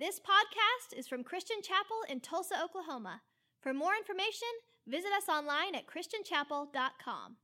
This podcast is from Christian Chapel in Tulsa, Oklahoma. For more information, visit us online at christianchapel.com.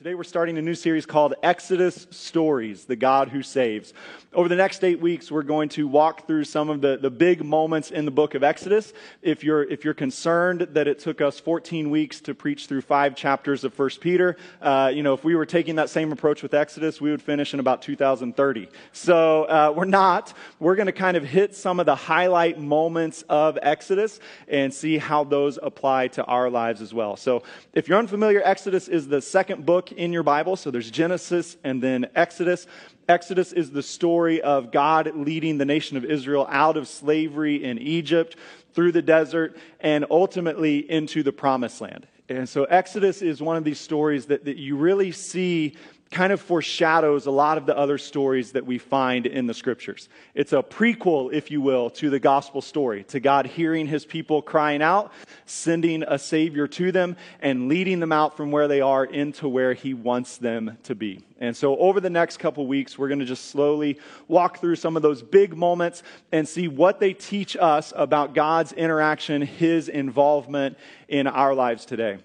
Today, we're starting a new series called Exodus Stories The God Who Saves. Over the next eight weeks, we're going to walk through some of the, the big moments in the book of Exodus. If you're, if you're concerned that it took us 14 weeks to preach through five chapters of 1 Peter, uh, you know, if we were taking that same approach with Exodus, we would finish in about 2030. So uh, we're not. We're going to kind of hit some of the highlight moments of Exodus and see how those apply to our lives as well. So if you're unfamiliar, Exodus is the second book in your Bible. So there's Genesis and then Exodus. Exodus is the story of God leading the nation of Israel out of slavery in Egypt, through the desert, and ultimately into the promised land. And so Exodus is one of these stories that, that you really see kind of foreshadows a lot of the other stories that we find in the scriptures. It's a prequel, if you will, to the gospel story, to God hearing his people crying out, sending a savior to them, and leading them out from where they are into where he wants them to be. And so, over the next couple weeks, we're going to just slowly walk through some of those big moments and see what they teach us about God's interaction, his involvement in our lives today.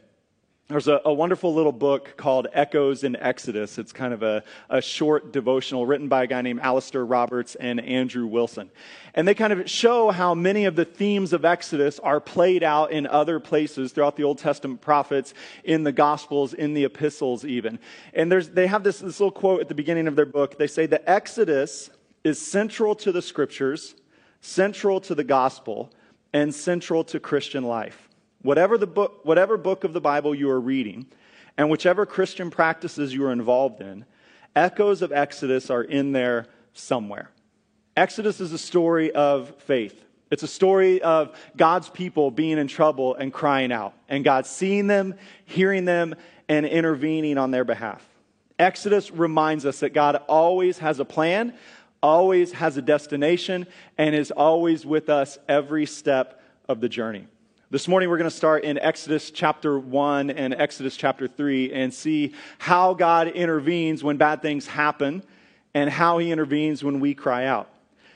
There's a, a, wonderful little book called Echoes in Exodus. It's kind of a, a, short devotional written by a guy named Alastair Roberts and Andrew Wilson. And they kind of show how many of the themes of Exodus are played out in other places throughout the Old Testament prophets, in the Gospels, in the epistles, even. And there's, they have this, this little quote at the beginning of their book. They say The Exodus is central to the scriptures, central to the gospel, and central to Christian life whatever, the book, whatever book of the Bible you are reading, and whichever Christian practices you are involved in, echoes of Exodus are in there somewhere. Exodus is a story of faith. It's a story of God's people being in trouble and crying out, and God seeing them, hearing them, and intervening on their behalf. Exodus reminds us that God always has a plan, always has a destination, and is always with us every step of the journey. This morning, we're going to start in Exodus chapter 1 and Exodus chapter 3 and see how God intervenes when bad things happen and how he intervenes when we cry out.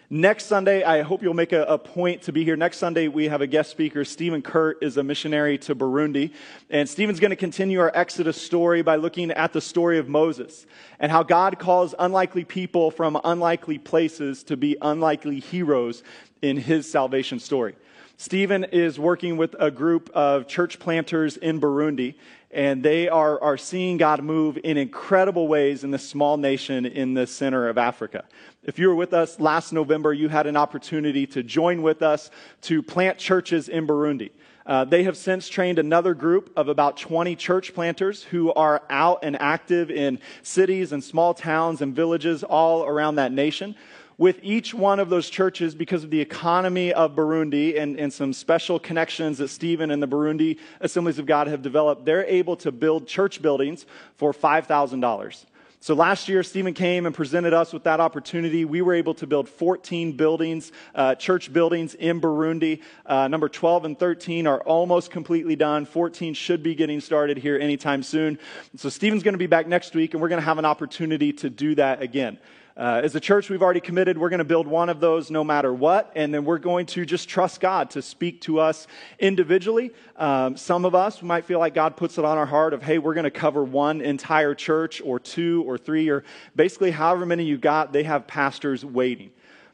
Next Sunday, I hope you'll make a, a, point to be here. Next Sunday, we have a guest speaker. Stephen Kurt is a missionary to Burundi. And Stephen's going to continue our Exodus story by looking at the story of Moses and how God calls unlikely people from unlikely places to be unlikely heroes in his salvation story. Stephen is working with a group of church planters in Burundi, and they are, are seeing God move in incredible ways in this small nation in the center of Africa. If you were with us last November, you had an opportunity to join with us to plant churches in Burundi. Uh, they have since trained another group of about 20 church planters who are out and active in cities and small towns and villages all around that nation with each one of those churches because of the economy of Burundi and, and some special connections that Stephen and the Burundi Assemblies of God have developed, they're able to build church buildings for $5,000. So last year, Stephen came and presented us with that opportunity. We were able to build 14 buildings, uh, church buildings in Burundi. Uh, number 12 and 13 are almost completely done. 14 should be getting started here anytime soon. So Stephen's going to be back next week, and we're going to have an opportunity to do that again. Uh, as a church, we've already committed we're going to build one of those no matter what, and then we're going to just trust God to speak to us individually. Um, some of us might feel like God puts it on our heart of, hey, we're going to cover one entire church or two or three or basically however many you got, they have pastors waiting.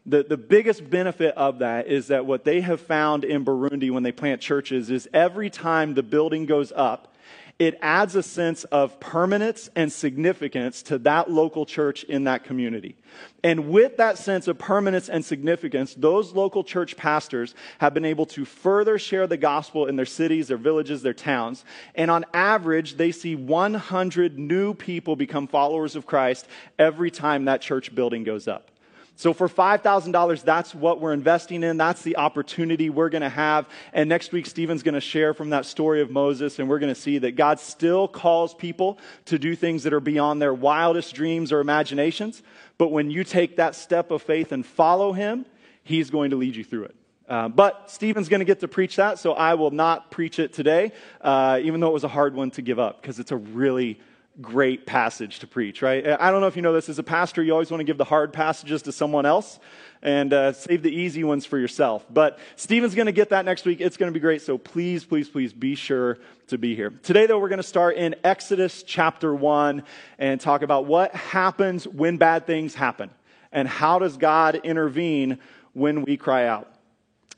The, the biggest benefit of that is that what they have found in Burundi when they plant churches is every time the building goes up, it adds a sense of permanence and significance to that local church in that community. And with that sense of permanence and significance, those local church pastors have been able to further share the gospel in their cities, their villages, their towns. And on average, they see 100 new people become followers of Christ every time that church building goes up. So for $5,000, that's what we're investing in. That's the opportunity we're going to have. And next week, Stephen's going to share from that story of Moses, and we're going to see that God still calls people to do things that are beyond their wildest dreams or imaginations. But when you take that step of faith and follow him, he's going to lead you through it. Uh, but Stephen's going to get to preach that, so I will not preach it today, uh, even though it was a hard one to give up, because it's a really great passage to preach, right? I don't know if you know this. As a pastor, you always want to give the hard passages to someone else and uh, save the easy ones for yourself. But Stephen's going to get that next week. It's going to be great. So please, please, please be sure to be here. Today, though, we're going to start in Exodus chapter 1 and talk about what happens when bad things happen and how does God intervene when we cry out.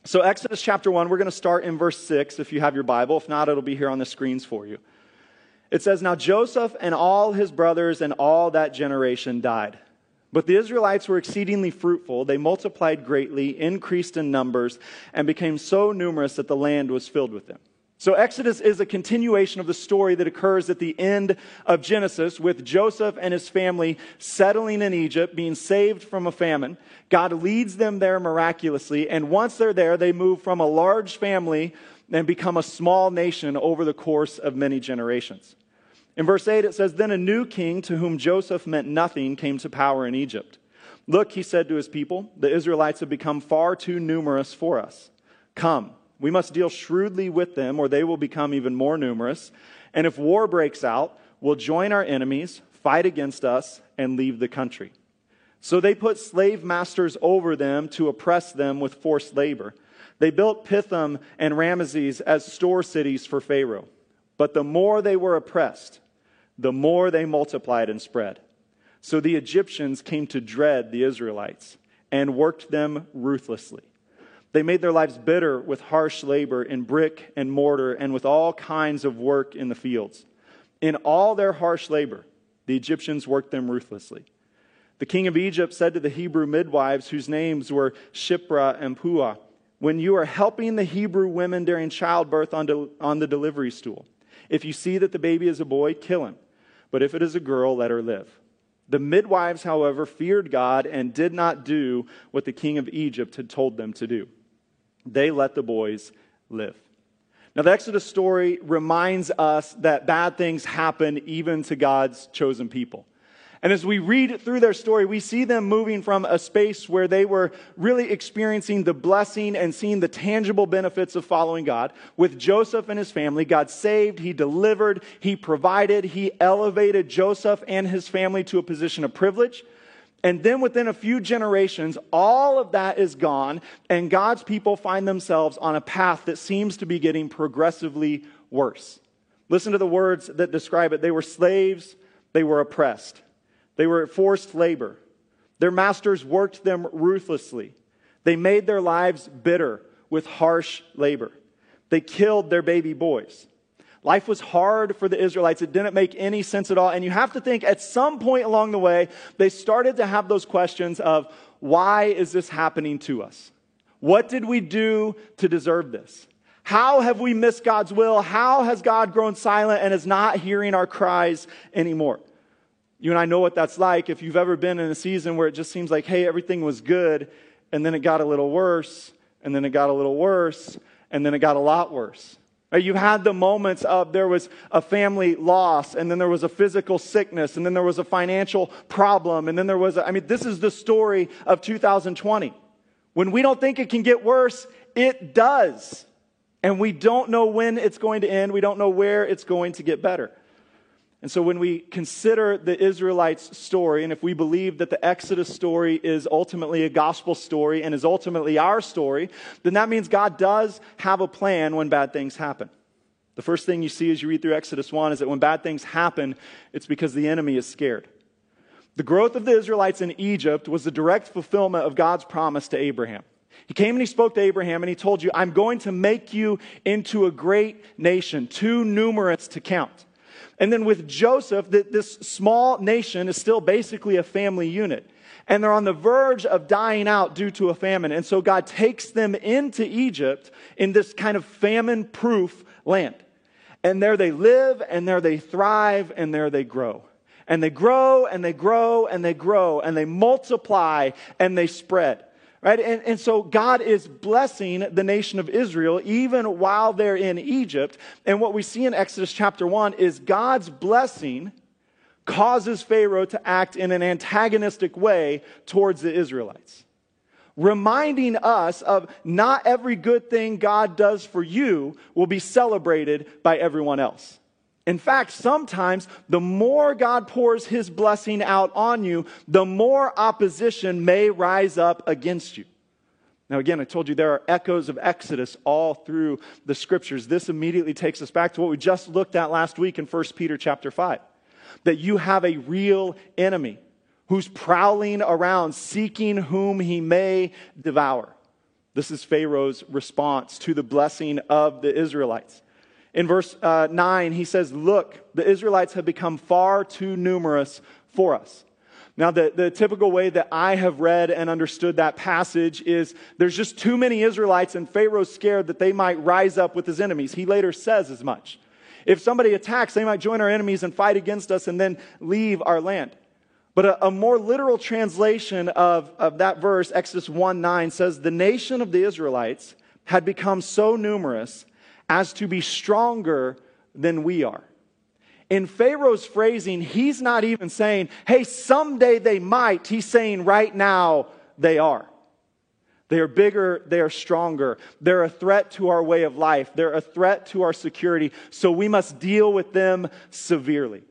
So, Exodus chapter 1, we're going to start in verse 6 if you have your Bible. If not, it'll be here on the screens for you. It says, Now Joseph and all his brothers and all that generation died. But the Israelites were exceedingly fruitful. They multiplied greatly, increased in numbers, and became so numerous that the land was filled with them. So, Exodus is a continuation of the story that occurs at the end of Genesis with Joseph and his family settling in Egypt, being saved from a famine. God leads them there miraculously, and once they're there, they move from a large family and become a small nation over the course of many generations. In verse 8, it says, Then a new king to whom Joseph meant nothing came to power in Egypt. Look, he said to his people, the Israelites have become far too numerous for us. Come, we must deal shrewdly with them, or they will become even more numerous. And if war breaks out, we'll join our enemies, fight against us, and leave the country. So they put slave masters over them to oppress them with forced labor. They built Pithom and Ramesses as store cities for Pharaoh. But the more they were oppressed, the more they multiplied and spread. So the Egyptians came to dread the Israelites and worked them ruthlessly. They made their lives bitter with harsh labor in brick and mortar and with all kinds of work in the fields. In all their harsh labor, the Egyptians worked them ruthlessly. The king of Egypt said to the Hebrew midwives, whose names were Shiphrah and Puah, When you are helping the Hebrew women during childbirth on, de- on the delivery stool, if you see that the baby is a boy, kill him. But if it is a girl, let her live. The midwives, however, feared God and did not do what the king of Egypt had told them to do. They let the boys live. Now, the Exodus story reminds us that bad things happen even to God's chosen people. And as we read through their story, we see them moving from a space where they were really experiencing the blessing and seeing the tangible benefits of following God. With Joseph and his family, God saved, He delivered, He provided, He elevated Joseph and his family to a position of privilege. And then within a few generations, all of that is gone, and God's people find themselves on a path that seems to be getting progressively worse. Listen to the words that describe it. They were slaves, they were oppressed. They were at forced labor. Their masters worked them ruthlessly. They made their lives bitter with harsh labor. They killed their baby boys. Life was hard for the Israelites. It didn't make any sense at all. And you have to think at some point along the way, they started to have those questions of why is this happening to us? What did we do to deserve this? How have we missed God's will? How has God grown silent and is not hearing our cries anymore? You and I know what that's like. If you've ever been in a season where it just seems like, hey, everything was good, and then it got a little worse, and then it got a little worse, and then it got a lot worse. You had the moments of there was a family loss, and then there was a physical sickness, and then there was a financial problem, and then there was, a, I mean, this is the story of 2020. When we don't think it can get worse, it does. And we don't know when it's going to end. We don't know where it's going to get better. And so, when we consider the Israelites' story, and if we believe that the Exodus story is ultimately a gospel story and is ultimately our story, then that means God does have a plan when bad things happen. The first thing you see as you read through Exodus 1 is that when bad things happen, it's because the enemy is scared. The growth of the Israelites in Egypt was the direct fulfillment of God's promise to Abraham. He came and he spoke to Abraham and he told you, I'm going to make you into a great nation, too numerous to count. And then with Joseph, that this small nation is still basically a family unit. And they're on the verge of dying out due to a famine. And so God takes them into Egypt in this kind of famine proof land. And there they live, and there they thrive, and there they grow. And they grow, and they grow, and they grow, and they multiply, and they spread. Right? And, and so God is blessing the nation of Israel even while they're in Egypt. And what we see in Exodus chapter 1 is God's blessing causes Pharaoh to act in an antagonistic way towards the Israelites. Reminding us of not every good thing God does for you will be celebrated by everyone else. In fact, sometimes the more God pours his blessing out on you, the more opposition may rise up against you. Now, again, I told you there are echoes of Exodus all through the scriptures. This immediately takes us back to what we just looked at last week in 1 Peter chapter 5 that you have a real enemy who's prowling around seeking whom he may devour. This is Pharaoh's response to the blessing of the Israelites. In verse uh, 9, he says, Look, the Israelites have become far too numerous for us. Now, the, the typical way that I have read and understood that passage is there's just too many Israelites, and Pharaoh's scared that they might rise up with his enemies. He later says as much. If somebody attacks, they might join our enemies and fight against us and then leave our land. But a, a, more literal translation of, of that verse, Exodus 1 9, says, The nation of the Israelites had become so numerous as to be stronger than we are. In Pharaoh's phrasing, he's not even saying, hey, someday they might. He's saying, right now they are. They are bigger, they are stronger. They're a threat to our way of life, they're a threat to our security, so we must deal with them severely.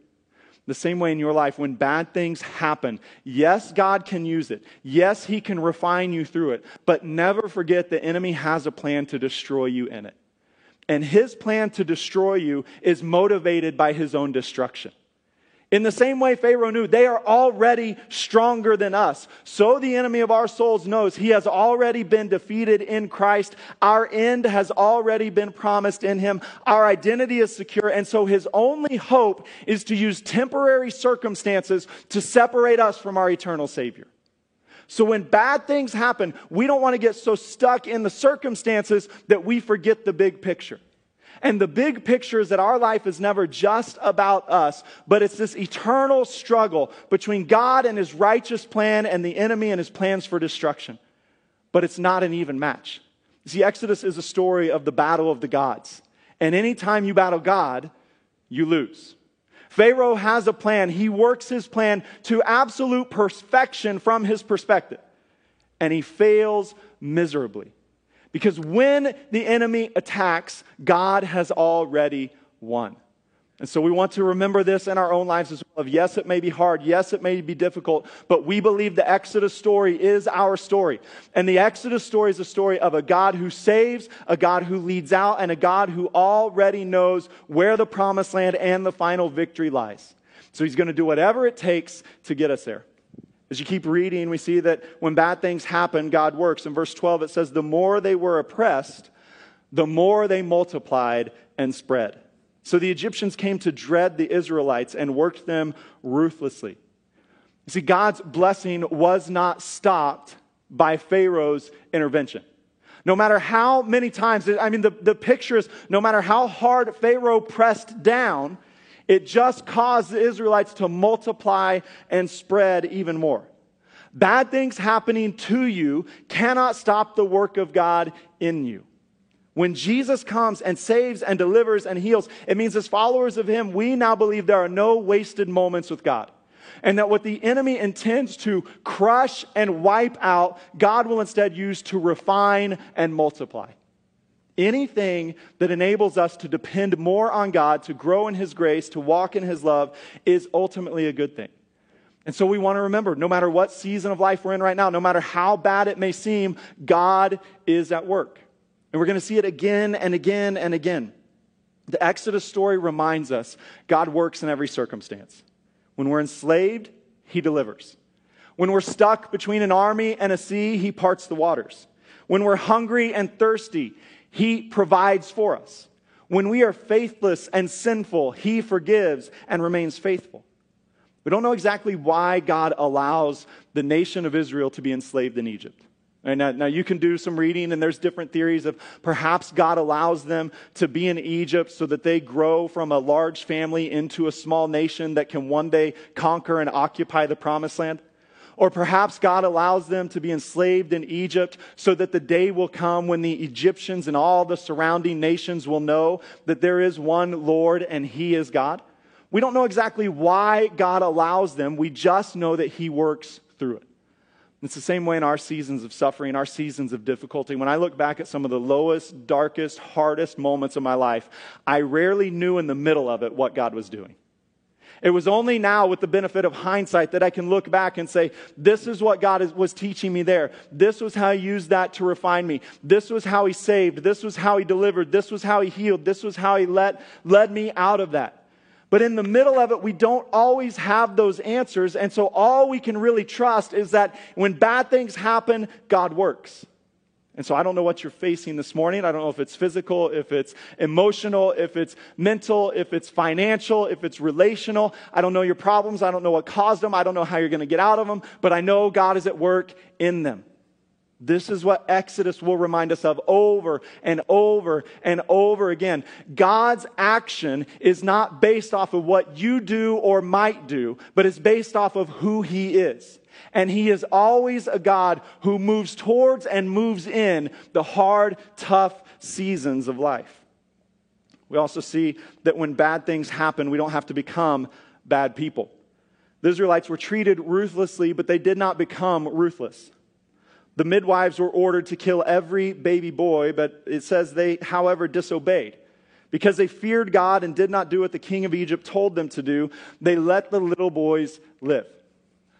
The same way in your life, when bad things happen, yes, God can use it. Yes, He can refine you through it. But never forget the enemy has a plan to destroy you in it. And His plan to destroy you is motivated by His own destruction. In the same way Pharaoh knew, they are already stronger than us. So the enemy of our souls knows he has already been defeated in Christ. Our end has already been promised in him. Our identity is secure. And so his only hope is to use temporary circumstances to separate us from our eternal Savior. So when bad things happen, we don't want to get so stuck in the circumstances that we forget the big picture. And the big picture is that our life is never just about us, but it's this eternal struggle between God and his righteous plan and the enemy and his plans for destruction. But it's not an even match. See, Exodus is a story of the battle of the gods. And anytime you battle God, you lose. Pharaoh has a plan. He works his plan to absolute perfection from his perspective. And he fails miserably. Because when the enemy attacks, God has already won. And so we want to remember this in our own lives as well. Yes, it may be hard. Yes, it may be difficult, but we believe the Exodus story is our story. And the Exodus story is a story of a God who saves, a God who leads out, and a God who already knows where the promised land and the final victory lies. So he's going to do whatever it takes to get us there. As you keep reading, we see that when bad things happen, God works. In verse 12, it says, The more they were oppressed, the more they multiplied and spread. So the Egyptians came to dread the Israelites and worked them ruthlessly. You see, God's blessing was not stopped by Pharaoh's intervention. No matter how many times, I mean, the, the picture is no matter how hard Pharaoh pressed down, it just caused the Israelites to multiply and spread even more. Bad things happening to you cannot stop the work of God in you. When Jesus comes and saves and delivers and heals, it means as followers of Him, we now believe there are no wasted moments with God. And that what the enemy intends to crush and wipe out, God will instead use to refine and multiply. Anything that enables us to depend more on God, to grow in His grace, to walk in His love, is ultimately a good thing. And so we want to remember no matter what season of life we're in right now, no matter how bad it may seem, God is at work. And we're going to see it again and again and again. The Exodus story reminds us God works in every circumstance. When we're enslaved, He delivers. When we're stuck between an army and a sea, He parts the waters. When we're hungry and thirsty, he provides for us. When we are faithless and sinful, He forgives and remains faithful. We don't know exactly why God allows the nation of Israel to be enslaved in Egypt. And now, now, you can do some reading, and there's different theories of perhaps God allows them to be in Egypt so that they grow from a large family into a small nation that can one day conquer and occupy the promised land. Or perhaps God allows them to be enslaved in Egypt so that the day will come when the Egyptians and all the surrounding nations will know that there is one Lord and He is God. We don't know exactly why God allows them. We just know that He works through it. It's the same way in our seasons of suffering, our seasons of difficulty. When I look back at some of the lowest, darkest, hardest moments of my life, I rarely knew in the middle of it what God was doing. It was only now, with the benefit of hindsight, that I can look back and say, This is what God is, was teaching me there. This was how He used that to refine me. This was how He saved. This was how He delivered. This was how He healed. This was how He let, led me out of that. But in the middle of it, we don't always have those answers. And so all we can really trust is that when bad things happen, God works. And so I don't know what you're facing this morning. I don't know if it's physical, if it's emotional, if it's mental, if it's financial, if it's relational. I don't know your problems. I don't know what caused them. I don't know how you're going to get out of them, but I know God is at work in them. This is what Exodus will remind us of over and over and over again. God's action is not based off of what you do or might do, but it's based off of who He is. And He is always a God who moves towards and moves in the hard, tough seasons of life. We also see that when bad things happen, we don't have to become bad people. The Israelites were treated ruthlessly, but they did not become ruthless. The midwives were ordered to kill every baby boy, but it says they, however, disobeyed. Because they feared God and did not do what the king of Egypt told them to do, they let the little boys live.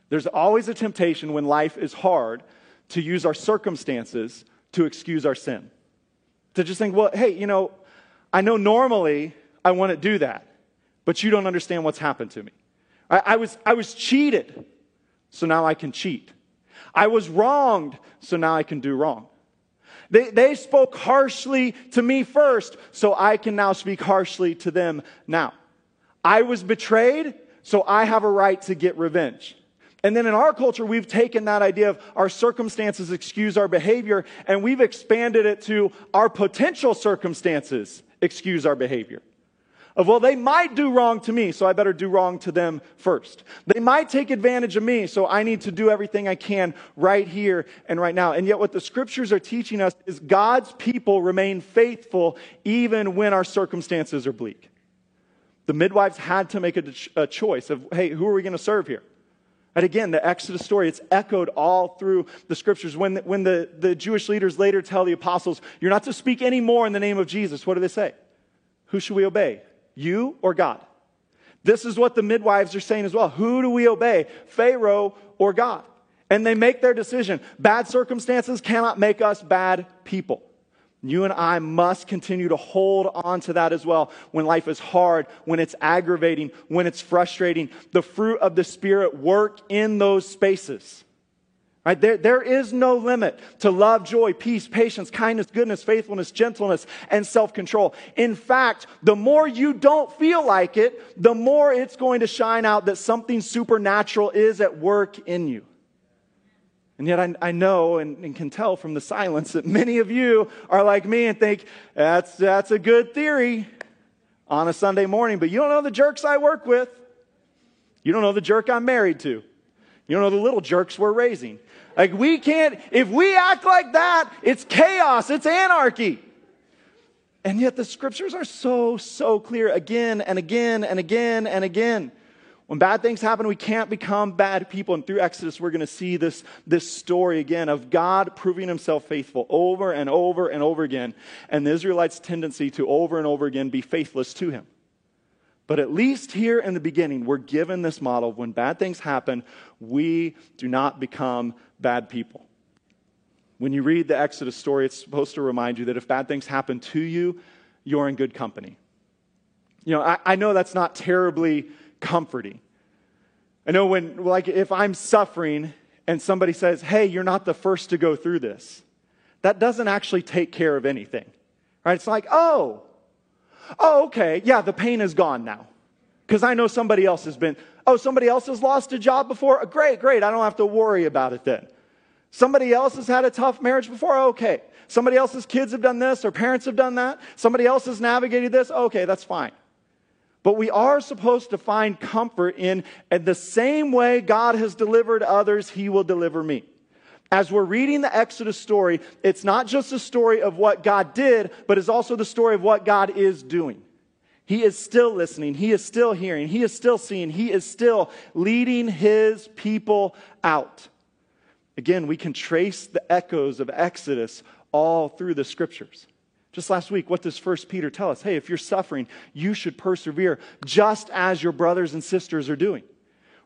There's always a temptation when life is hard to use our circumstances to excuse our sin. To just think, well, hey, you know, I know normally I wouldn't do that, but you don't understand what's happened to me. I, I was, I was cheated, so now I can cheat. I was wronged, so now I can do wrong. They, they spoke harshly to me first, so I can now speak harshly to them now. I was betrayed, so I have a right to get revenge. And then in our culture, we've taken that idea of our circumstances excuse our behavior, and we've expanded it to our potential circumstances excuse our behavior of, well, they might do wrong to me, so I better do wrong to them first. They might take advantage of me, so I need to do everything I can right here and right now. And yet, what the scriptures are teaching us is God's people remain faithful even when our circumstances are bleak. The midwives had to make a, a choice of, hey, who are we going to serve here? And again, the Exodus story, it's echoed all through the scriptures. When, the, when the, the Jewish leaders later tell the apostles, you're not to speak anymore in the name of Jesus, what do they say? Who should we obey? You or God? This is what the midwives are saying as well. Who do we obey? Pharaoh or God? And they make their decision. Bad circumstances cannot make us bad people. You and I must continue to hold on to that as well when life is hard, when it's aggravating, when it's frustrating. The fruit of the Spirit work in those spaces. Right? There, there is no limit to love, joy, peace, patience, kindness, goodness, faithfulness, gentleness, and self control. In fact, the more you don't feel like it, the more it's going to shine out that something supernatural is at work in you. And yet, I, I know and, and, can tell from the silence that many of you are like me and think, that's, that's a good theory on a Sunday morning, but you don't know the jerks I work with. You don't know the jerk I'm married to. You don't know the little jerks we're raising. Like we can't, if we act like that, it's chaos, it's anarchy. And yet the scriptures are so, so clear again and again and again and again. When bad things happen, we can't become bad people. And through Exodus, we're going to see this, this story again of God proving himself faithful over and over and over again, and the Israelites' tendency to over and over again be faithless to him. But at least here in the beginning, we're given this model of when bad things happen, we do not become bad people. When you read the Exodus story, it's supposed to remind you that if bad things happen to you, you're in good company. You know, I, I know that's not terribly comforting. I know when, like, if I'm suffering and somebody says, hey, you're not the first to go through this, that doesn't actually take care of anything. Right? It's like, oh, Oh, okay. Yeah, the pain is gone now. Because I know somebody else has been, oh, somebody else has lost a job before? Great, great. I don't have to worry about it then. Somebody else has had a tough marriage before? Okay. Somebody else's kids have done this or parents have done that? Somebody else has navigated this? Okay, that's fine. But we are supposed to find comfort in, in the same way God has delivered others, He will deliver me as we're reading the Exodus story, it's not just a story of what God did, but it's also the story of what God is doing. He is still listening. He is still hearing. He is still seeing. He is still leading his people out. Again, we can trace the echoes of Exodus all through the scriptures. Just last week, what does 1 Peter tell us? Hey, if you're suffering, you should persevere just as your brothers and sisters are doing.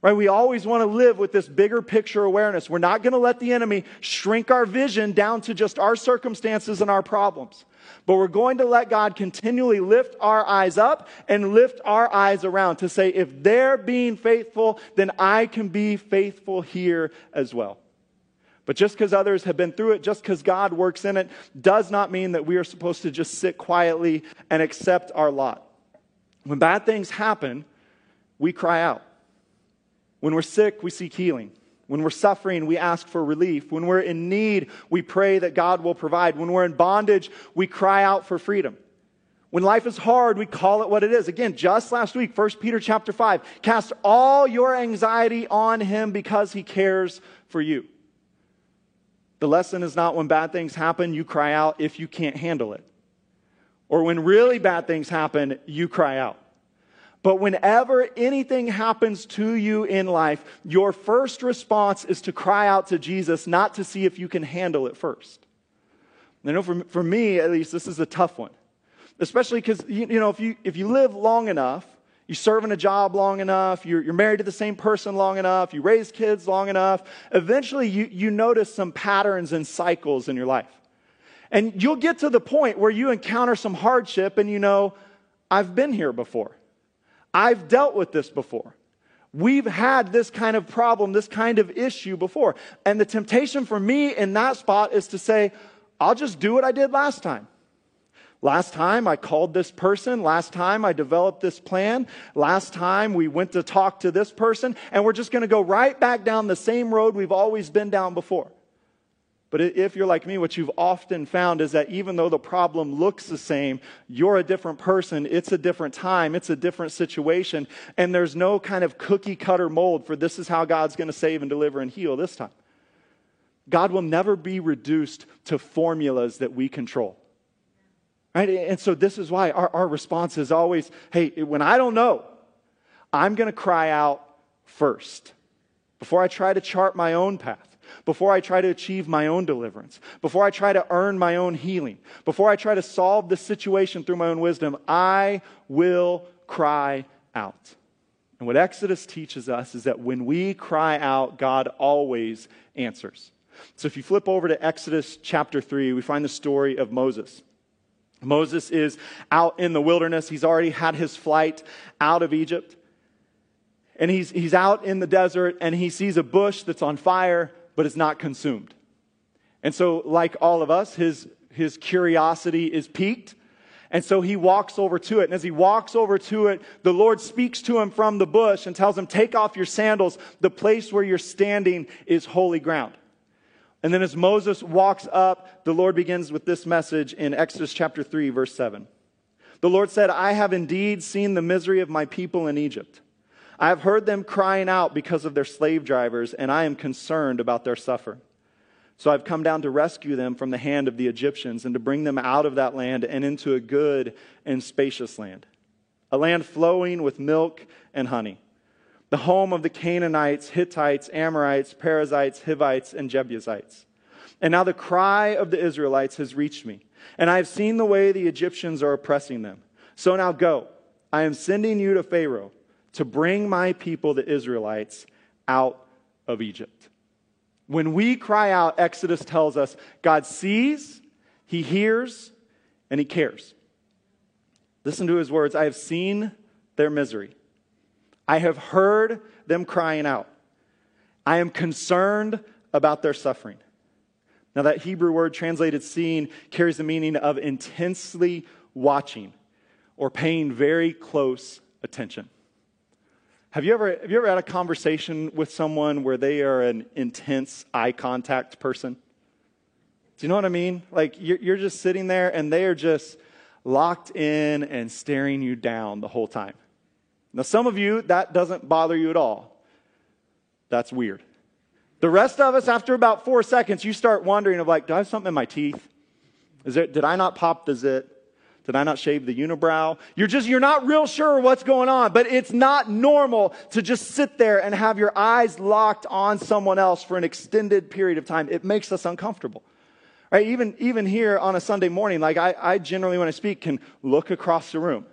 Right? We always want to live with this bigger picture awareness. We're not going to let the enemy shrink our vision down to just our circumstances and our problems. But we're going to let God continually lift our eyes up and lift our eyes around to say, if they're being faithful, then I can be faithful here as well. But just because others have been through it, just because God works in it, does not mean that we are supposed to just sit quietly and accept our lot. When bad things happen, we cry out. When we're sick, we seek healing. When we're suffering, we ask for relief. When we're in need, we pray that God will provide. When we're in bondage, we cry out for freedom. When life is hard, we call it what it is. Again, just last week, 1 Peter chapter 5, cast all your anxiety on him because he cares for you. The lesson is not when bad things happen, you cry out if you can't handle it. Or when really bad things happen, you cry out. But whenever anything happens to you in life, your first response is to cry out to Jesus, not to see if you can handle it first. I know for, for me, at least, this is a tough one. Especially because, you, you know, if you, if you live long enough, you serve in a job long enough, you're, you're, married to the same person long enough, you raise kids long enough, eventually you, you notice some patterns and cycles in your life. And you'll get to the point where you encounter some hardship and you know, I've been here before. I've dealt with this before. We've had this kind of problem, this kind of issue before. And the temptation for me in that spot is to say, I'll just do what I did last time. Last time I called this person. Last time I developed this plan. Last time we went to talk to this person. And we're just going to go right back down the same road we've always been down before. But if you're like me, what you've often found is that even though the problem looks the same, you're a different person. It's a different time. It's a different situation. And there's no kind of cookie cutter mold for this is how God's going to save and deliver and heal this time. God will never be reduced to formulas that we control. Right? And so this is why our, our response is always hey, when I don't know, I'm going to cry out first before I try to chart my own path. Before I try to achieve my own deliverance, before I try to earn my own healing, before I try to solve the situation through my own wisdom, I will cry out. And what Exodus teaches us is that when we cry out, God always answers. So if you flip over to Exodus chapter 3, we find the story of Moses. Moses is out in the wilderness. He's already had his flight out of Egypt. And he's, he's out in the desert and he sees a bush that's on fire, but it's not consumed. And so, like all of us, his, his curiosity is piqued. And so he walks over to it. And as he walks over to it, the Lord speaks to him from the bush and tells him, Take off your sandals. The place where you're standing is holy ground. And then as Moses walks up, the Lord begins with this message in Exodus chapter 3, verse 7. The Lord said, I have indeed seen the misery of my people in Egypt. I have heard them crying out because of their slave drivers, and I am concerned about their suffering. So I've come down to rescue them from the hand of the Egyptians and to bring them out of that land and into a good and spacious land, a land flowing with milk and honey the home of the Canaanites, Hittites, Amorites, Perizzites, Hivites, and Jebusites. And now the cry of the Israelites has reached me, and I have seen the way the Egyptians are oppressing them. So now go. I am sending you to Pharaoh to bring my people, the Israelites, out of Egypt. When we cry out, Exodus tells us God sees, He hears, and He cares. Listen to His words I have seen their misery. I have heard them crying out. I am concerned about their suffering. Now, that Hebrew word translated seeing carries the meaning of intensely watching or paying very close attention. Have you, ever, have you ever had a conversation with someone where they are an intense eye contact person? Do you know what I mean? Like you're, you're just sitting there and they are just locked in and staring you down the whole time. Now, some of you, that doesn't bother you at all. That's weird. The rest of us, after about four seconds, you start wondering of like, do I have something in my teeth? Is it, did I not pop the zit? Did I not shave the unibrow? You're just, you're not real sure what's going on, but it's not normal to just sit there and have your eyes locked on someone else for an extended period of time. It makes us uncomfortable. Right? Even, even here on a Sunday morning, like I, I generally, when I speak, can look across the room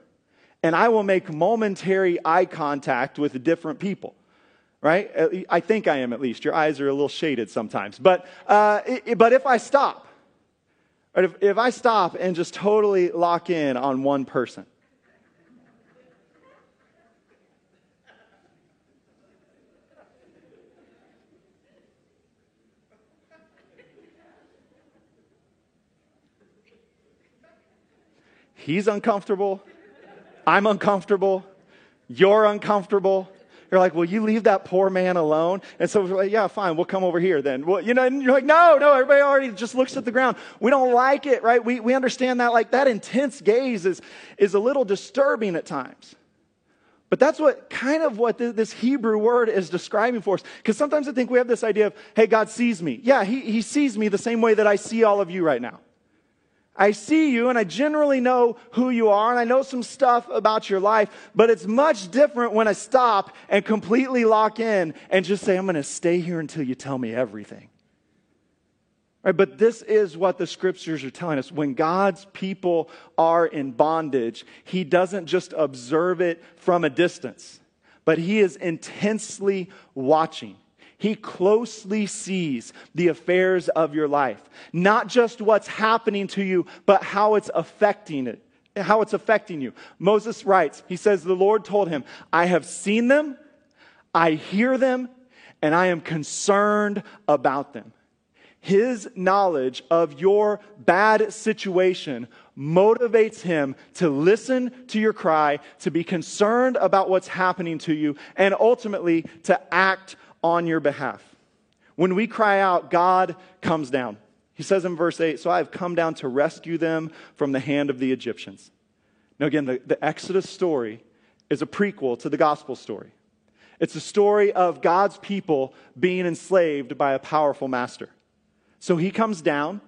and I will make momentary eye contact with different people. Right? I think I am at least. Your eyes are a little shaded sometimes. But, uh, but if I stop, if, if I stop and just totally lock in on one person, he's uncomfortable, I'm uncomfortable, you're uncomfortable, you're like, will you leave that poor man alone? And so we're like, yeah, fine, we'll come over here then. Well, you know, and you're like, no, no, everybody already just looks at the ground. We don't like it, right? We, we understand that like that intense gaze is, is a little disturbing at times. But that's what kind of what this Hebrew word is describing for us. Because sometimes I think we have this idea of, hey, God sees me. Yeah, he, he sees me the same way that I see all of you right now. I see you and I generally know who you are and I know some stuff about your life, but it's much different when I stop and completely lock in and just say, I'm going to stay here until you tell me everything. Right, but this is what the scriptures are telling us. When God's people are in bondage, He doesn't just observe it from a distance, but He is intensely watching. He closely sees the affairs of your life, not just what's happening to you, but how it's affecting it, how it's affecting you. Moses writes, he says, The Lord told him, I have seen them, I hear them, and I am concerned about them. His knowledge of your bad situation motivates him to listen to your cry, to be concerned about what's happening to you, and ultimately to act on your behalf. When we cry out, God comes down. He says in verse 8, So I have come down to rescue them from the hand of the Egyptians. Now, again, the, the Exodus story is a prequel to the gospel story. It's a story of God's people being enslaved by a powerful master. So he comes down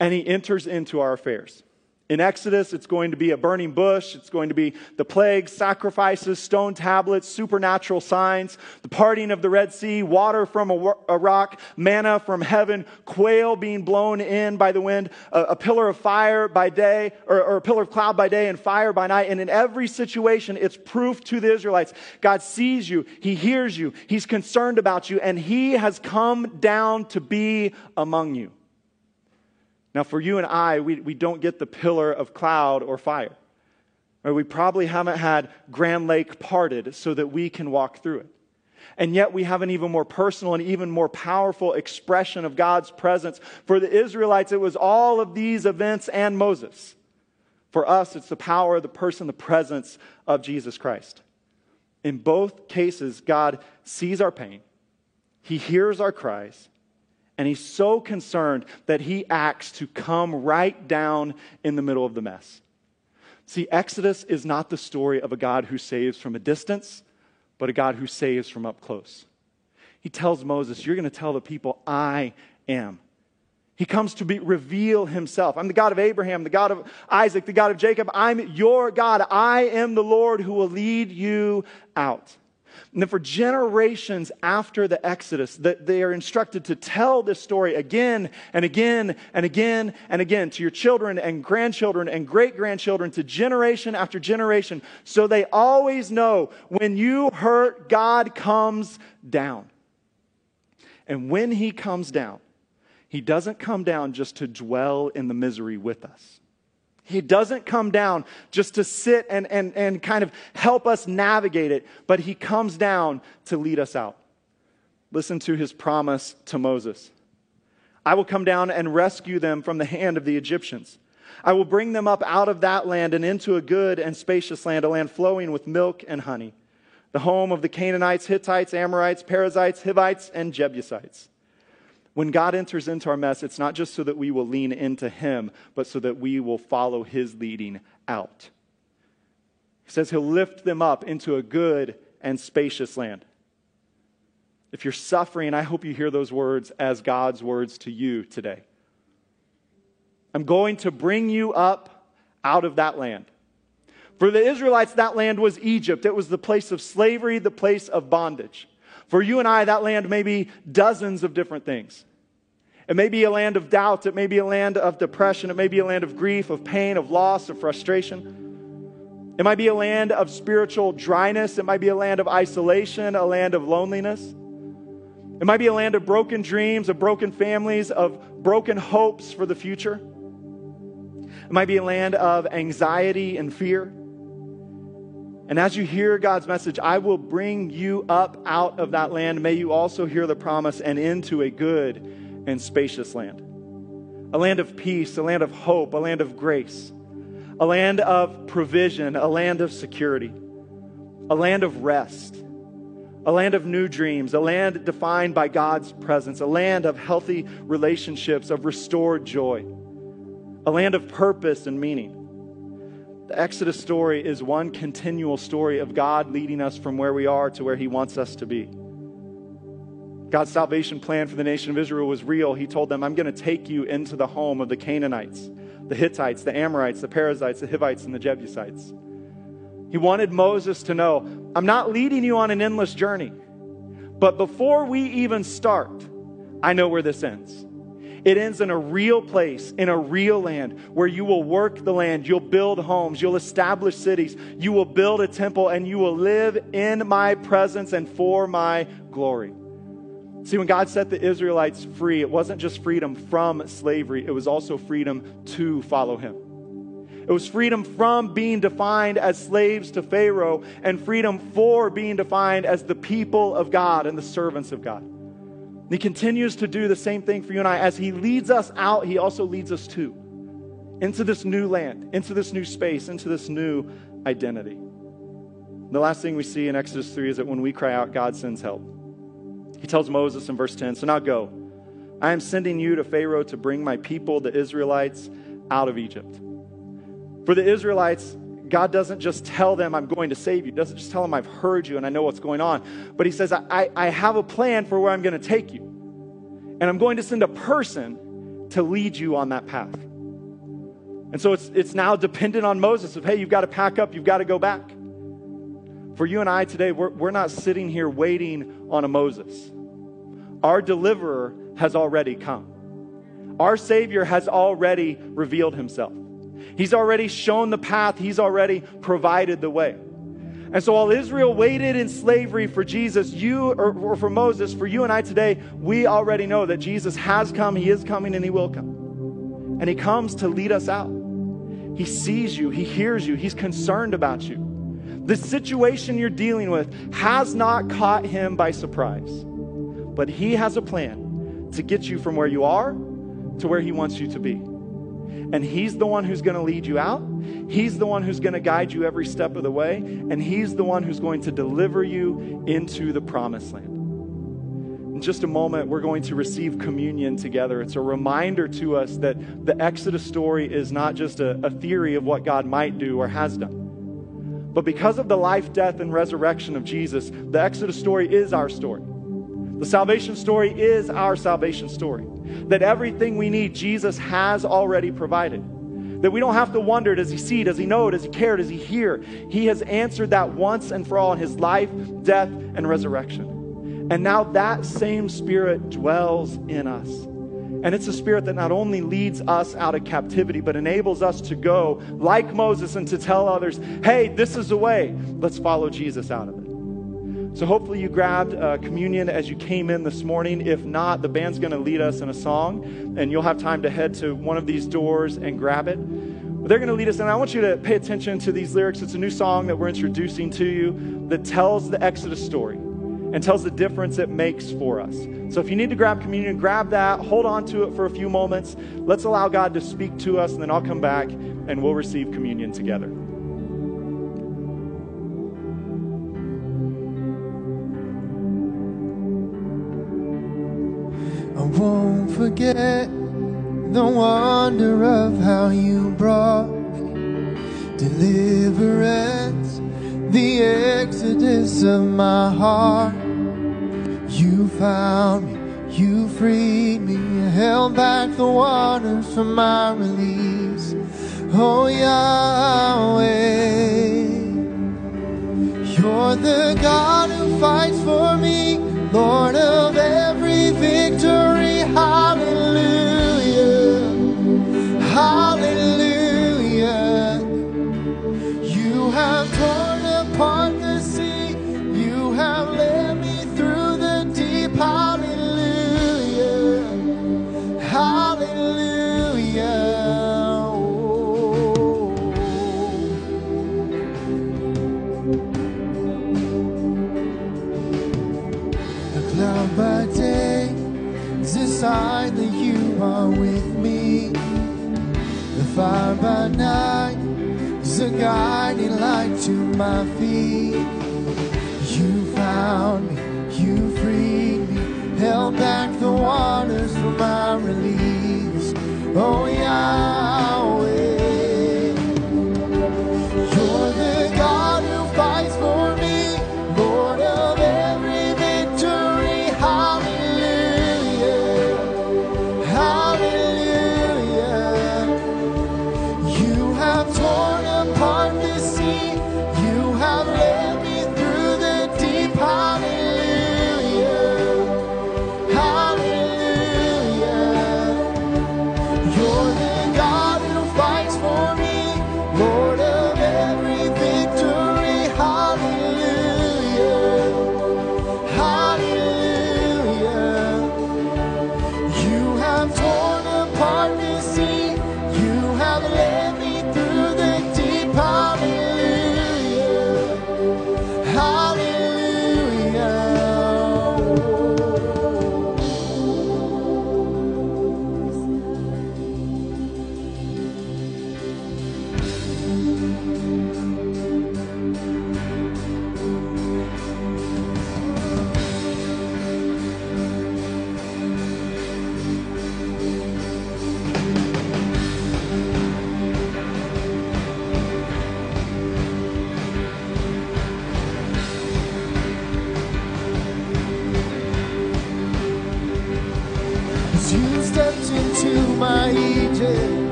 and he enters into our affairs. In Exodus, it's going to be a burning bush. It's going to be the plagues, sacrifices, stone tablets, supernatural signs, the parting of the Red Sea, water from a, a rock, manna from heaven, quail being blown in by the wind, a, a pillar of fire by day, or, or a pillar of cloud by day and fire by night. And in every situation, it's proof to the Israelites God sees you, He hears you, He's concerned about you, and He has come down to be among you. Now, for you and I, we, we don't get the pillar of cloud or fire. We probably haven't had Grand Lake parted so that we can walk through it. And yet we have an even more personal and even more powerful expression of God's presence. For the Israelites, it was all of these events and Moses. For us, it's the power, the person, the presence of Jesus Christ. In both cases, God sees our pain, He hears our cries, and he's so concerned that he acts to come right down in the middle of the mess. See, Exodus is not the story of a God who saves from a distance, but a God who saves from up close. He tells Moses, You're going to tell the people, I am. He comes to be, reveal himself. I'm the God of Abraham, the God of Isaac, the God of Jacob. I'm your God. I am the Lord who will lead you out. And then for generations after the Exodus, that they are instructed to tell this story again and again and again and again to your children and grandchildren and great grandchildren to generation after generation. So they always know when you hurt, God comes down. And when he comes down, he doesn't come down just to dwell in the misery with us. He doesn't come down just to sit and, and, and kind of help us navigate it, but he comes down to lead us out. Listen to his promise to Moses I will come down and rescue them from the hand of the Egyptians. I will bring them up out of that land and into a good and spacious land, a land flowing with milk and honey, the home of the Canaanites, Hittites, Amorites, Perizzites, Hivites, and Jebusites. When God enters into our mess, it's not just so that we will lean into Him, but so that we will follow His leading out. He says He'll lift them up into a good and spacious land. If you're suffering, I hope you hear those words as God's words to you today. I'm going to bring you up out of that land. For the Israelites, that land was Egypt. It was the place of slavery, the place of bondage. For you and I, that land may be dozens of different things. It may be a land of doubt. It may be a land of depression. It may be a land of grief, of pain, of loss, of frustration. It might be a land of spiritual dryness. It might be a land of isolation, a land of loneliness. It might be a land of broken dreams, of broken families, of broken hopes for the future. It might be a land of anxiety and fear. And as you hear God's message, I will bring you up out of that land. May you also hear the promise and into a good and spacious land. A land of peace, a land of hope, a land of grace, a land of provision, a land of security, a land of rest, a land of new dreams, a land defined by God's presence, a land of healthy relationships, of restored joy, a land of purpose and meaning. The Exodus story is one continual story of God leading us from where we are to where He wants us to be. God's salvation plan for the nation of Israel was real. He told them, I'm going to take you into the home of the Canaanites, the Hittites, the Amorites, the Perizzites, the Hivites, and the Jebusites. He wanted Moses to know, I'm not leading you on an endless journey, but before we even start, I know where this ends. It ends in a real place, in a real land, where you will work the land, you'll build homes, you'll establish cities, you will build a temple, and you will live in my presence and for my glory. See, when God set the Israelites free, it wasn't just freedom from slavery, it was also freedom to follow Him. It was freedom from being defined as slaves to Pharaoh and freedom for being defined as the people of God and the servants of God. And he continues to do the same thing for you and I. As he leads us out, he also leads us to into this new land, into this new space, into this new identity. The last thing we see in Exodus 3 is that when we cry out, God sends help. He tells Moses in verse 10 So now go. I am sending you to Pharaoh to bring my people, the Israelites, out of Egypt. For the Israelites, God doesn't just tell them, I'm going to save you. He doesn't just tell them, I've heard you and I know what's going on. But He says, I, I have a plan for where I'm going to take you. And I'm going to send a person to lead you on that path. And so it's, it's now dependent on Moses of, hey, you've got to pack up, you've got to go back. For you and I today, we're, we're not sitting here waiting on a Moses. Our deliverer has already come. Our Savior has already revealed himself. He's already shown the path, He's already provided the way. And so while Israel waited in slavery for Jesus, you, or, or, for Moses, for you and I today, we already know that Jesus has come, He is coming, and He will come. And He comes to lead us out. He sees you, He hears you, He's concerned about you. The situation you're dealing with has not caught Him by surprise, but He has a plan to get you from where you are to where He wants you to be. And He's the one who's going to lead you out. He's the one who's going to guide you every step of the way. And He's the one who's going to deliver you into the promised land. In just a moment, we're going to receive communion together. It's a reminder to us that the Exodus story is not just a, a theory of what God might do or has done. But because of the life, death, and resurrection of Jesus, the Exodus story is our story. The salvation story is our salvation story. That everything we need, Jesus has already provided. That we don't have to wonder does he see, does he know, does he care, does he hear? He has answered that once and for all in his life, death, and resurrection. And now that same spirit dwells in us. And it's a spirit that not only leads us out of captivity, but enables us to go like Moses and to tell others, hey, this is the way. Let's follow Jesus out of it. So hopefully you grabbed uh, communion as you came in this morning. If not, the band's going to lead us in a song, and you'll have time to head to one of these doors and grab it. But they're going to lead us, and I want you to pay attention to these lyrics. It's a new song that we're introducing to you that tells the Exodus story and tells the difference it makes for us. So if you need to grab communion, grab that, hold on to it for a few moments. Let's allow God to speak to us, and then I'll come back and we'll receive communion together. I won't forget the wonder of how you brought deliverance, the exodus of my heart. You found me, you freed me, held back the waters for my release. Oh Yahweh, you're the God who fights for me, Lord of every victory. High. By night is a guiding light to my feet. You found me, you freed me, held back the waters for my release. Oh Yahweh. You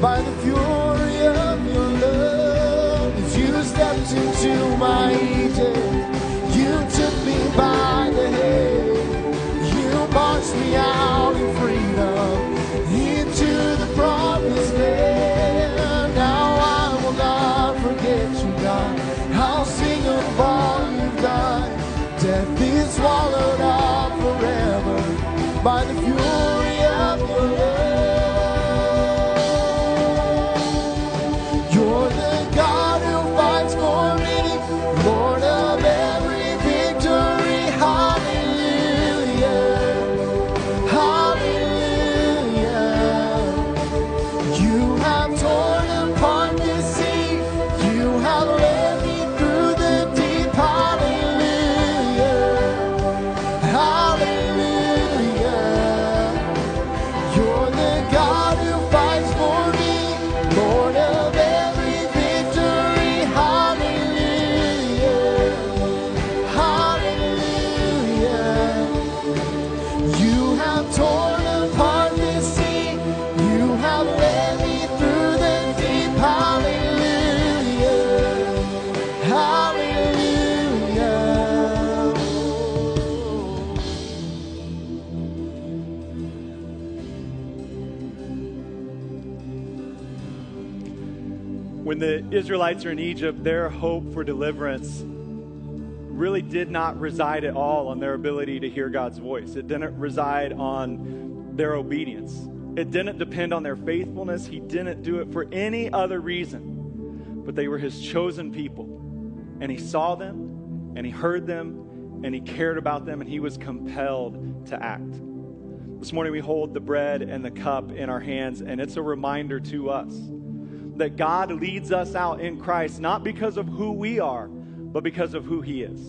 by the fury of your love. As you stepped into my When the Israelites are in Egypt, their hope for deliverance really did not reside at all on their ability to hear God's voice. It didn't reside on their obedience. It didn't depend on their faithfulness. He didn't do it for any other reason. But they were his chosen people. And he saw them, and he heard them, and he cared about them, and he was compelled to act. This morning we hold the bread and the cup in our hands, and it's a reminder to us that God leads us out in Christ not because of who we are, but because of who He is.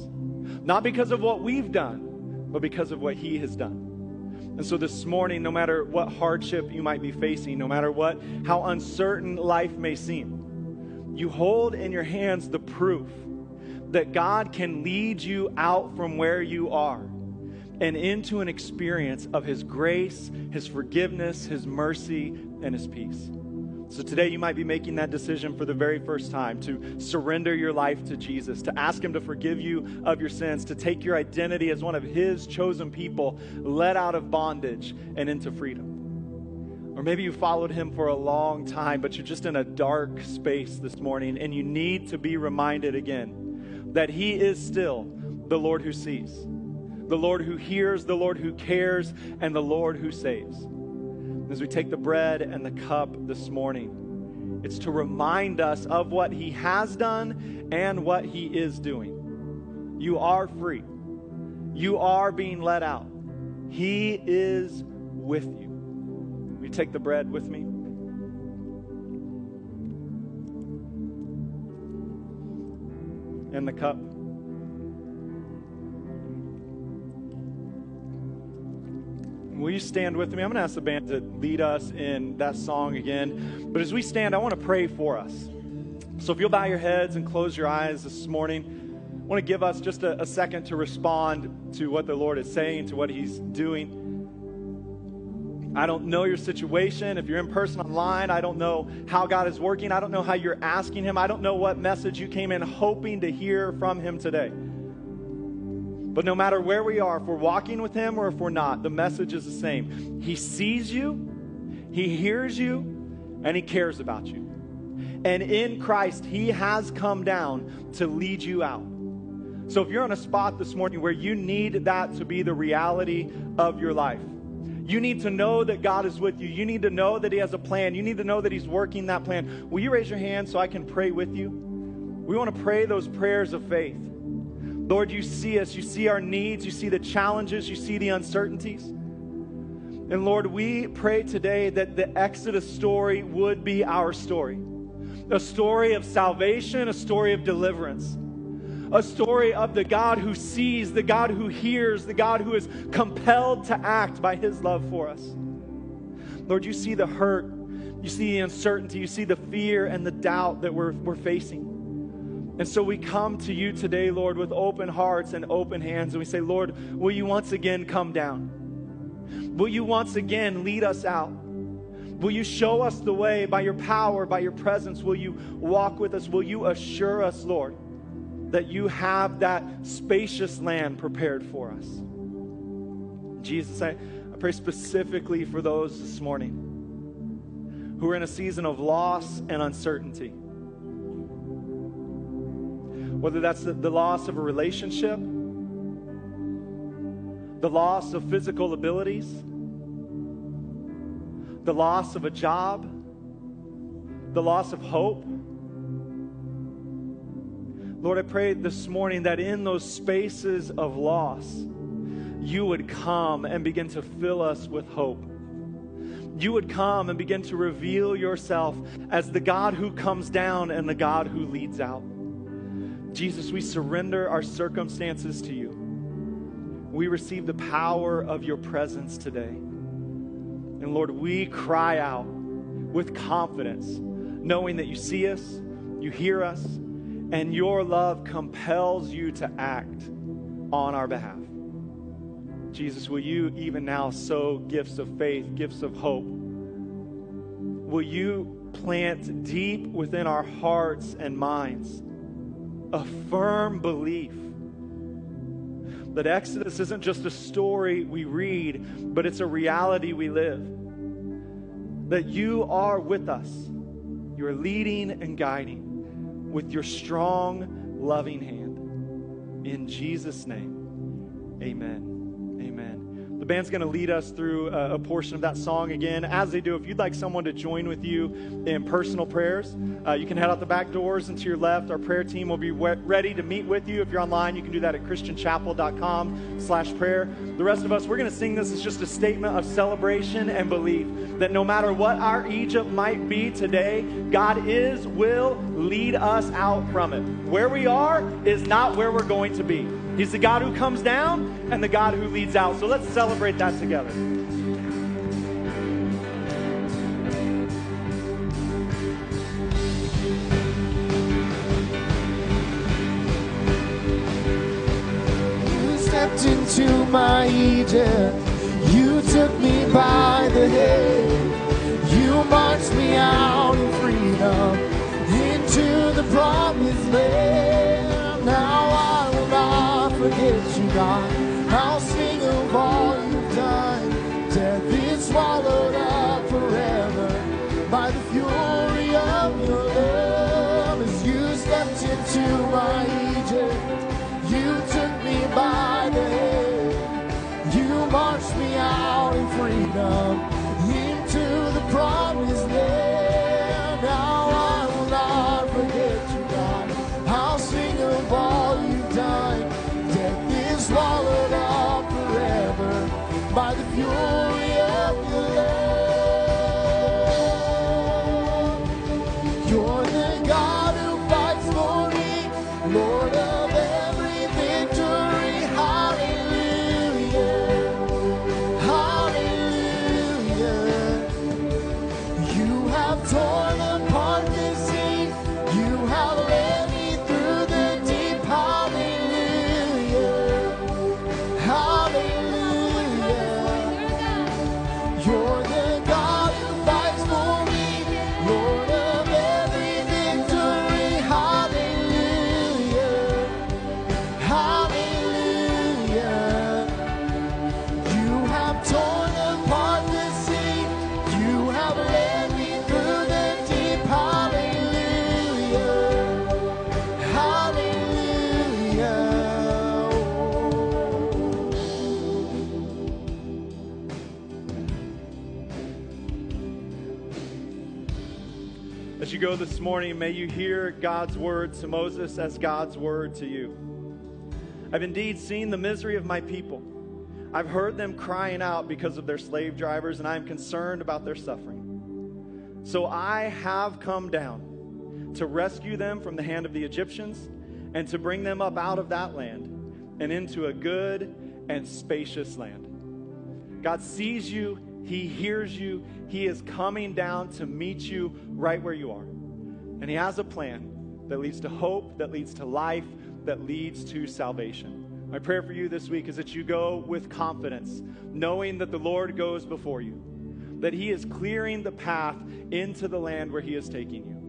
Not because of what we've done, but because of what He has done. And so this morning, no matter what hardship you might be facing, no matter what how uncertain life may seem, you hold in your hands the proof that God can lead you out from where you are and into an experience of His grace, His forgiveness, His mercy, and His peace. So today you might be making that decision for the very first time to surrender your life to Jesus, to ask Him to forgive you of your sins, to take your identity as one of His chosen people, let out of bondage and into freedom. Or maybe you followed him for a long time, but you're just in a dark space this morning and you need to be reminded again that he is still the Lord who sees, the Lord who hears, the Lord who cares, and the Lord who saves. As we take the bread and the cup this morning, it's to remind us of what he has done and what he is doing. You are free. You are being let out. He is with you We take the bread with me? And the cup. Will you stand with me? I'm going to ask the band to lead us in that song again. But as we stand, I want to pray for us. So if you'll bow your heads and close your eyes this morning, I want to give us just a, a second to respond to what the Lord is saying, to what He's doing. I don't know your situation. If you're in person online, I don't know how God is working. I don't know how you're asking Him. I don't know what message you came in hoping to hear from Him today. But no matter where we are, if we're walking with Him or if we're not, the message is the same. He sees you, He hears you, and He cares about you. And in Christ, He has come down to lead you out. So if you're in a spot this morning where you need that to be the reality of your life, you need to know that God is with you. You need to know that He has a plan. You need to know that He's working that plan. Will you raise your hand so I can pray with you? We want to pray those prayers of faith. Lord, you see us. You see our needs. You see the challenges. You see the uncertainties. And Lord, we pray today that the Exodus story would be our story a story of salvation, a story of deliverance a story of the God who sees, the God who hears, the God who is compelled to act by his love for us. Lord, you see the hurt, you see the uncertainty, you see the fear and the doubt that we're, we're facing. And so we come to you today, Lord, with open hearts and open hands, and we say, Lord, will you once again come down? Will you once again lead us out? Will you show us the way by your power, by your presence? Will you walk with us? Will you assure us, Lord? that you have that spacious land prepared for us. Jesus, I, I pray specifically for those this morning who are in a season of loss and uncertainty. Whether that's the, the loss of a relationship, the loss of physical abilities, the loss of a job, the loss of hope Lord, I pray this morning that in those spaces of loss, you would come and begin to fill us with hope. You would come and begin to reveal yourself as the God who comes down and the God who leads out. Jesus, we surrender our circumstances to you. We receive the power of your presence today. And Lord, we cry out with confidence, knowing that you see us, you hear us, and your love compels you to act on our behalf. Jesus, will you even now sow gifts of faith, gifts of hope? Will you plant deep within our hearts and minds a firm belief that Exodus isn't just a story we read, but it's a reality we live? That you are with us, you are leading and guiding with your strong, loving hand. In Jesus' name, amen. Amen. Band's going to lead us through a, a, portion of that song again. As they do, if you'd like someone to join with you in personal prayers, uh, you can head out the back doors and to your left. Our prayer team will be ready to meet with you. If you're online, you can do that at christianchapel.com slash prayer. The rest of us, we're going to sing this as just a statement of celebration and belief that no matter what our Egypt might be today, God is, will lead us out from it. Where we are is not where we're going to be. He's the God who comes down and the God who leads out. So let's celebrate that together. stepped into my Egypt. You took me by the head. You marched me out in freedom into the promised land forget you, God. I'll this morning, may you hear God's word to Moses as God's word to you. I've indeed seen the misery of my people. I've heard them crying out because of their slave drivers, and I am concerned about their suffering. So I have come down to rescue them from the hand of the Egyptians and to bring them up out of that land and into a good and spacious land. God sees you, He hears you, He is coming down to meet you right where you are. And He has a plan that leads to hope, that leads to life, that leads to salvation. My prayer for you this week is that you go with confidence, knowing that the Lord goes before you, that He is clearing the path into the land where He is taking you.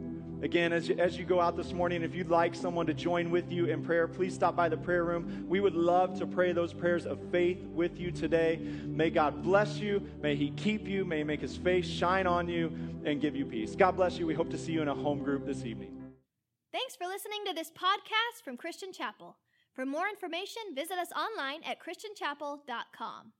Again, as you, as you go out this morning, if you'd like someone to join with you in prayer, please stop by the prayer room. We would love to pray those prayers of faith with you today. May God bless you. May He keep you. May He make His face shine on you and give you peace. God bless you. We hope to see you in a home group this evening. Thanks for listening to this podcast from Christian Chapel. For more information, visit us online at christianchapel.com.